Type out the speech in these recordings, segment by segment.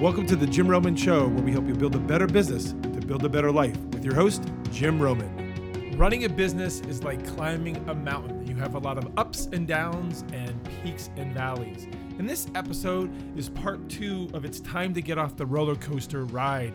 Welcome to the Jim Roman Show, where we help you build a better business to build a better life with your host, Jim Roman. Running a business is like climbing a mountain. You have a lot of ups and downs and peaks and valleys. And this episode is part two of It's Time to Get Off the Roller Coaster Ride.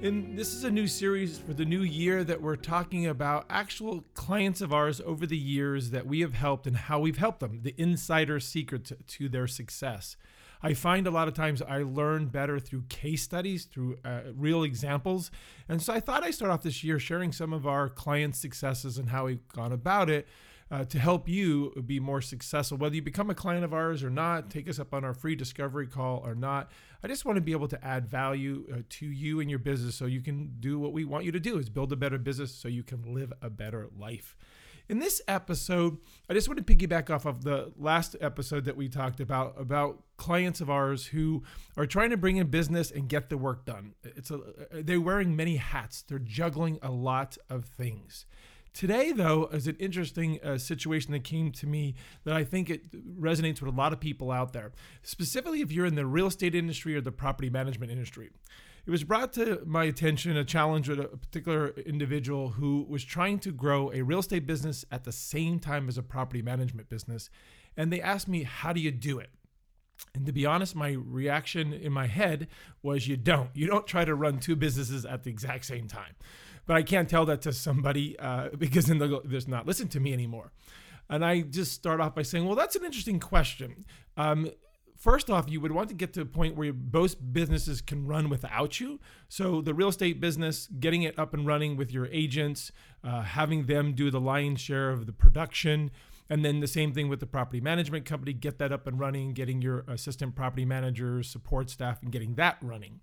And this is a new series for the new year that we're talking about actual clients of ours over the years that we have helped and how we've helped them, the insider secrets to their success. I find a lot of times I learn better through case studies, through uh, real examples. And so I thought I'd start off this year sharing some of our client successes and how we've gone about it. Uh, to help you be more successful, whether you become a client of ours or not, take us up on our free discovery call or not. I just want to be able to add value uh, to you and your business so you can do what we want you to do is build a better business so you can live a better life. In this episode, I just want to piggyback off of the last episode that we talked about about clients of ours who are trying to bring in business and get the work done. It's a they're wearing many hats. They're juggling a lot of things. Today, though, is an interesting uh, situation that came to me that I think it resonates with a lot of people out there, specifically if you're in the real estate industry or the property management industry. It was brought to my attention a challenge with a particular individual who was trying to grow a real estate business at the same time as a property management business. And they asked me, How do you do it? And to be honest, my reaction in my head was you don't. You don't try to run two businesses at the exact same time. But I can't tell that to somebody uh, because then they'll there's not listen to me anymore. And I just start off by saying, well, that's an interesting question. Um, first off, you would want to get to a point where both businesses can run without you. So the real estate business, getting it up and running with your agents, uh, having them do the lion's share of the production. And then the same thing with the property management company, get that up and running, getting your assistant property managers, support staff, and getting that running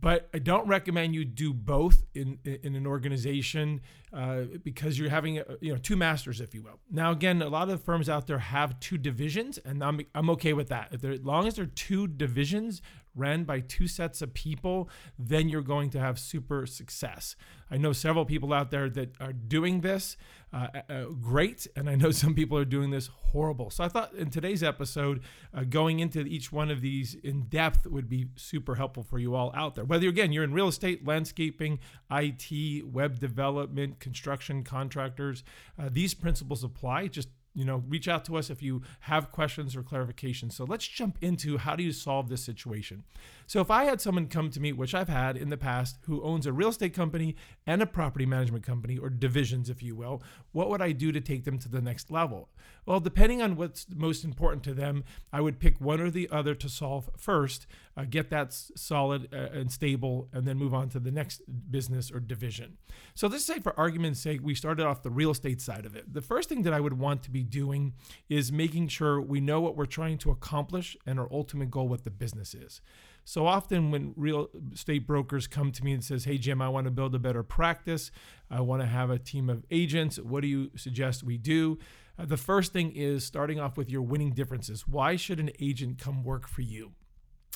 but I don't recommend you do both in in an organization uh, because you're having you know two masters, if you will. Now, again, a lot of firms out there have two divisions, and I'm I'm okay with that. If as long as they're two divisions ran by two sets of people, then you're going to have super success. I know several people out there that are doing this uh, uh, great, and I know some people are doing this horrible. So I thought in today's episode, uh, going into each one of these in depth would be super helpful for you all out there. Whether again you're in real estate, landscaping, IT, web development, construction, contractors, uh, these principles apply. Just you know, reach out to us if you have questions or clarifications. So let's jump into how do you solve this situation. So if I had someone come to me, which I've had in the past, who owns a real estate company and a property management company, or divisions, if you will, what would I do to take them to the next level? Well, depending on what's most important to them, I would pick one or the other to solve first, uh, get that solid uh, and stable, and then move on to the next business or division. So let's say, for argument's sake, we started off the real estate side of it. The first thing that I would want to be doing is making sure we know what we're trying to accomplish and our ultimate goal, what the business is. So often when real estate brokers come to me and says, "Hey Jim, I want to build a better practice. I want to have a team of agents. What do you suggest we do?" Uh, the first thing is starting off with your winning differences. Why should an agent come work for you?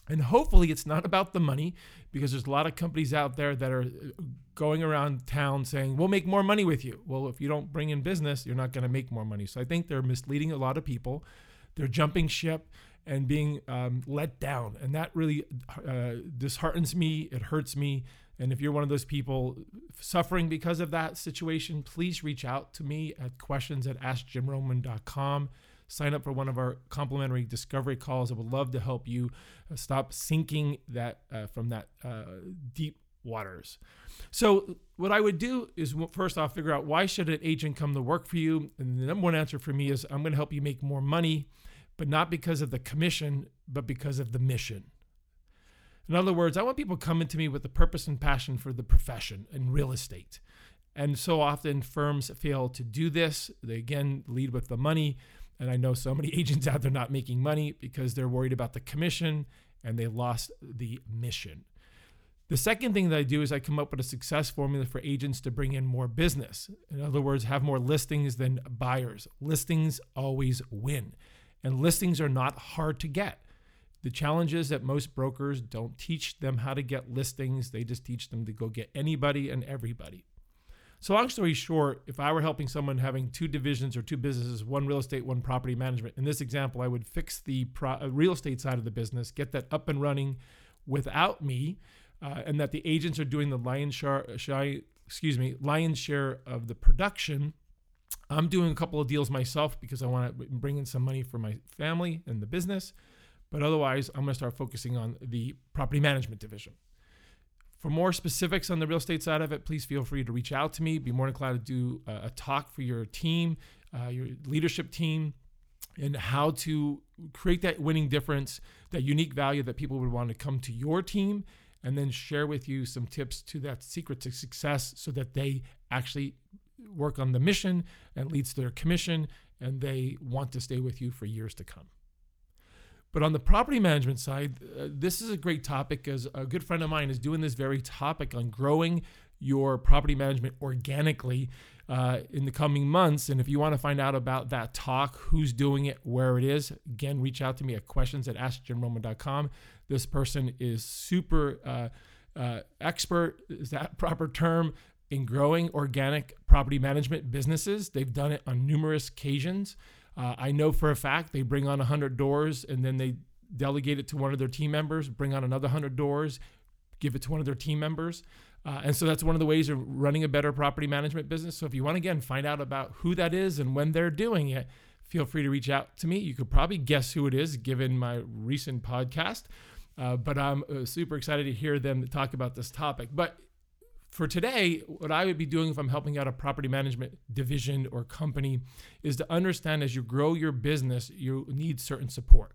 And hopefully, it's not about the money because there's a lot of companies out there that are uh, going around town saying, We'll make more money with you. Well, if you don't bring in business, you're not going to make more money. So I think they're misleading a lot of people. They're jumping ship and being um, let down. And that really uh, disheartens me. It hurts me. And if you're one of those people suffering because of that situation, please reach out to me at questions at askjimroman.com. Sign up for one of our complimentary discovery calls. I would love to help you uh, stop sinking that uh, from that uh, deep waters. So what I would do is first off figure out why should an agent come to work for you? And the number one answer for me is I'm going to help you make more money but not because of the commission, but because of the mission. In other words, I want people coming to me with the purpose and passion for the profession in real estate. And so often firms fail to do this. They again lead with the money. And I know so many agents out there not making money because they're worried about the commission and they lost the mission. The second thing that I do is I come up with a success formula for agents to bring in more business. In other words, have more listings than buyers. Listings always win and listings are not hard to get. The challenge is that most brokers don't teach them how to get listings, they just teach them to go get anybody and everybody. So, long story short, if I were helping someone having two divisions or two businesses, one real estate, one property management, in this example, I would fix the pro- uh, real estate side of the business, get that up and running, without me, uh, and that the agents are doing the lion's share, excuse me, lion's share of the production. I'm doing a couple of deals myself because I want to bring in some money for my family and the business. But otherwise, I'm going to start focusing on the property management division. For more specifics on the real estate side of it, please feel free to reach out to me. Be more than glad to do a, a talk for your team, uh, your leadership team, and how to create that winning difference, that unique value that people would want to come to your team, and then share with you some tips to that secret to success so that they actually work on the mission and leads to their commission and they want to stay with you for years to come. But on the property management side, uh, this is a great topic because a good friend of mine is doing this very topic on growing your property management organically uh, in the coming months. And if you want to find out about that talk, who's doing it, where it is, again, reach out to me at questions at askjimroman.com. This person is super uh, uh, expert, is that proper term, in growing organic property management businesses. They've done it on numerous occasions. Uh, I know for a fact they bring on 100 doors and then they delegate it to one of their team members, bring on another 100 doors, give it to one of their team members. Uh, and so that's one of the ways of running a better property management business. So if you want to again find out about who that is and when they're doing it, feel free to reach out to me. You could probably guess who it is given my recent podcast. Uh, but I'm uh, super excited to hear them talk about this topic. But for today, what I would be doing if I'm helping out a property management division or company is to understand as you grow your business, you need certain support.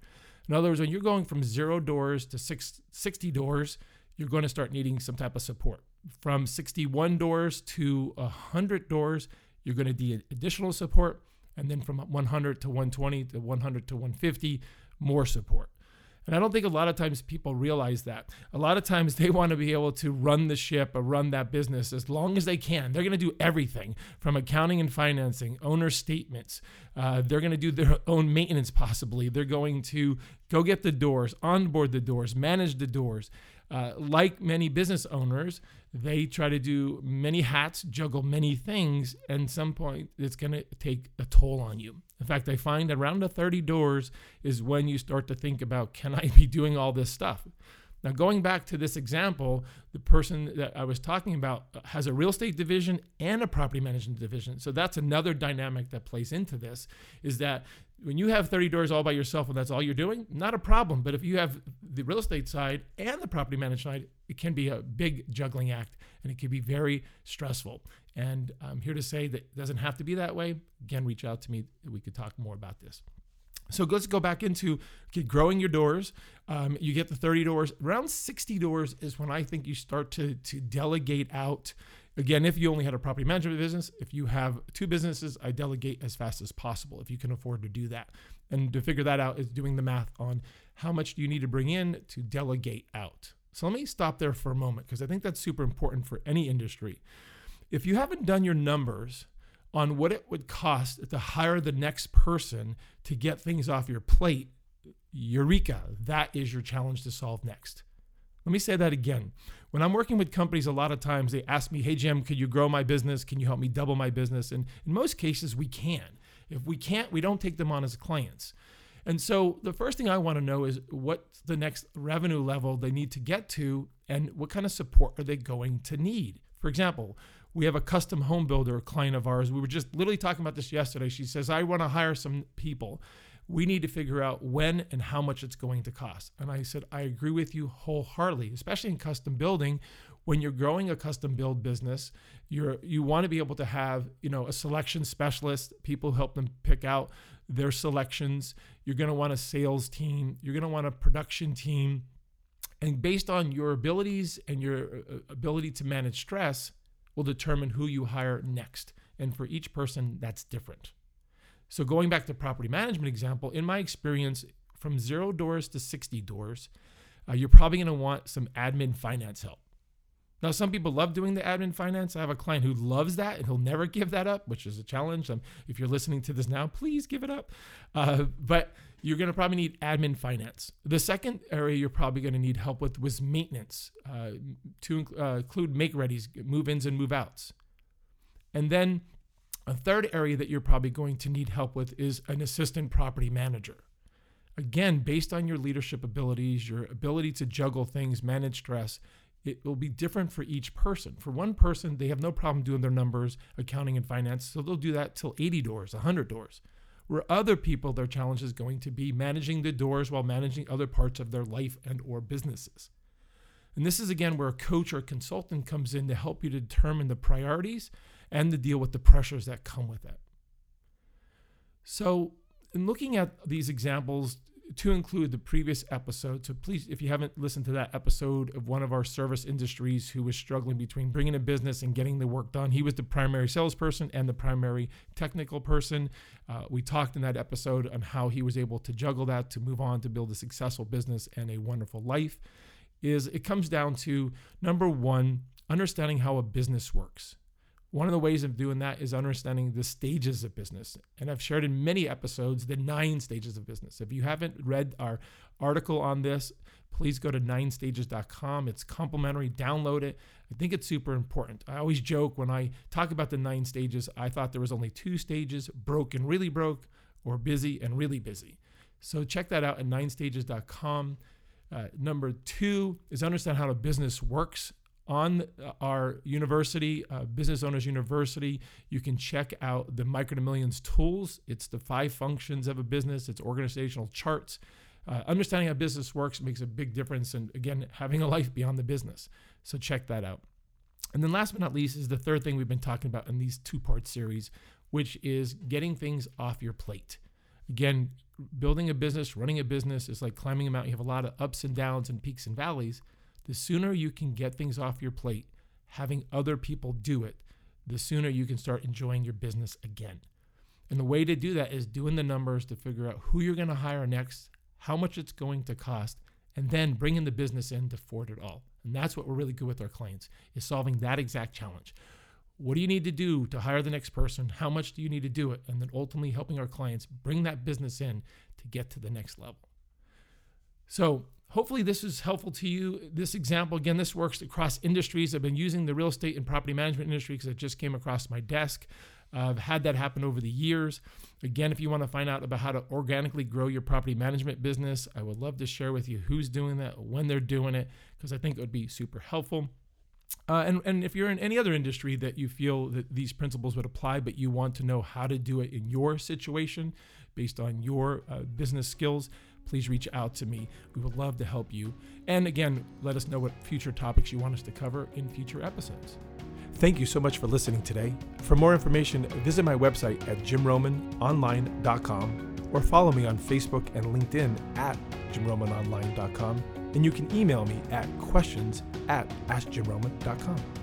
In other words, when you're going from zero doors to six, 60 doors, you're going to start needing some type of support. From 61 doors to 100 doors, you're going to need additional support. And then from 100 to 120 to 100 to 150, more support. And I don't think a lot of times people realize that. A lot of times they want to be able to run the ship or run that business as long as they can. They're going to do everything from accounting and financing, owner statements. Uh, they're going to do their own maintenance, possibly. They're going to go get the doors, onboard the doors, manage the doors. Uh, like many business owners, they try to do many hats, juggle many things, and some point it's going to take a toll on you. In fact, I find around the 30 doors is when you start to think about can I be doing all this stuff? Now, going back to this example, the person that I was talking about has a real estate division and a property management division. So that's another dynamic that plays into this is that when you have 30 doors all by yourself and that's all you're doing, not a problem. But if you have the real estate side and the property management side, it can be a big juggling act and it can be very stressful. And I'm here to say that it doesn't have to be that way. Again, reach out to me. We could talk more about this. So let's go back into okay, growing your doors. Um, you get the 30 doors. Around 60 doors is when I think you start to, to delegate out. Again, if you only had a property management business, if you have two businesses, I delegate as fast as possible if you can afford to do that. And to figure that out is doing the math on how much do you need to bring in to delegate out. So let me stop there for a moment because I think that's super important for any industry. If you haven't done your numbers on what it would cost to hire the next person to get things off your plate, eureka, that is your challenge to solve next. Let me say that again. When I'm working with companies, a lot of times they ask me, Hey, Jim, could you grow my business? Can you help me double my business? And in most cases, we can. If we can't, we don't take them on as clients. And so the first thing I want to know is what's the next revenue level they need to get to and what kind of support are they going to need? For example, we have a custom home builder client of ours. We were just literally talking about this yesterday. She says, I want to hire some people. We need to figure out when and how much it's going to cost. And I said, I agree with you wholeheartedly, especially in custom building. When you're growing a custom build business, you're you want to be able to have, you know, a selection specialist, people help them pick out their selections. You're going to want a sales team, you're going to want a production team. And based on your abilities and your uh, ability to manage stress, will determine who you hire next. And for each person, that's different. So, going back to property management example, in my experience, from zero doors to 60 doors, uh, you're probably going to want some admin finance help. Now, some people love doing the admin finance. I have a client who loves that and he'll never give that up, which is a challenge. Um, if you're listening to this now, please give it up. Uh, but you're going to probably need admin finance. The second area you're probably going to need help with was maintenance uh, to uh, include make readies, move ins, and move outs. And then a third area that you're probably going to need help with is an assistant property manager. Again, based on your leadership abilities, your ability to juggle things, manage stress, it will be different for each person. For one person, they have no problem doing their numbers, accounting, and finance, so they'll do that till 80 doors, 100 doors. Where other people, their challenge is going to be managing the doors while managing other parts of their life and or businesses. And this is again where a coach or consultant comes in to help you to determine the priorities and to deal with the pressures that come with it. So, in looking at these examples, to include the previous episode. So please, if you haven't listened to that episode of one of our service industries who was struggling between bringing a business and getting the work done, he was the primary salesperson and the primary technical person. Uh, we talked in that episode on how he was able to juggle that to move on to build a successful business and a wonderful life. Is it comes down to number one, understanding how a business works. One of the ways of doing that is understanding the stages of business. And I've shared in many episodes the nine stages of business. If you haven't read our article on this, please go to ninestages.com. It's complimentary, download it. I think it's super important. I always joke when I talk about the nine stages, I thought there was only two stages broke and really broke, or busy and really busy. So check that out at ninestages.com. Uh, number two is understand how a business works on our university, uh, Business Owners University, you can check out the Micro to Millions tools. It's the five functions of a business, it's organizational charts. Uh, understanding how business works makes a big difference, and again, having a life beyond the business. So check that out. And then, last but not least, is the third thing we've been talking about in these two part series, which is getting things off your plate. Again, building a business, running a business is like climbing a mountain. You have a lot of ups and downs and peaks and valleys the sooner you can get things off your plate, having other people do it, the sooner you can start enjoying your business again. And the way to do that is doing the numbers to figure out who you're going to hire next, how much it's going to cost, and then bringing the business in to afford it all. And that's what we're really good with our clients is solving that exact challenge. What do you need to do to hire the next person? How much do you need to do it? And then ultimately helping our clients bring that business in to get to the next level. So Hopefully, this is helpful to you. This example, again, this works across industries. I've been using the real estate and property management industry because it just came across my desk. I've had that happen over the years. Again, if you want to find out about how to organically grow your property management business, I would love to share with you who's doing that, when they're doing it, because I think it would be super helpful. Uh, and, and if you're in any other industry that you feel that these principles would apply, but you want to know how to do it in your situation based on your uh, business skills, please reach out to me. We would love to help you. And again, let us know what future topics you want us to cover in future episodes. Thank you so much for listening today. For more information, visit my website at jimromanonline.com or follow me on Facebook and LinkedIn at jimromanonline.com. And you can email me at questions at askjimroman.com.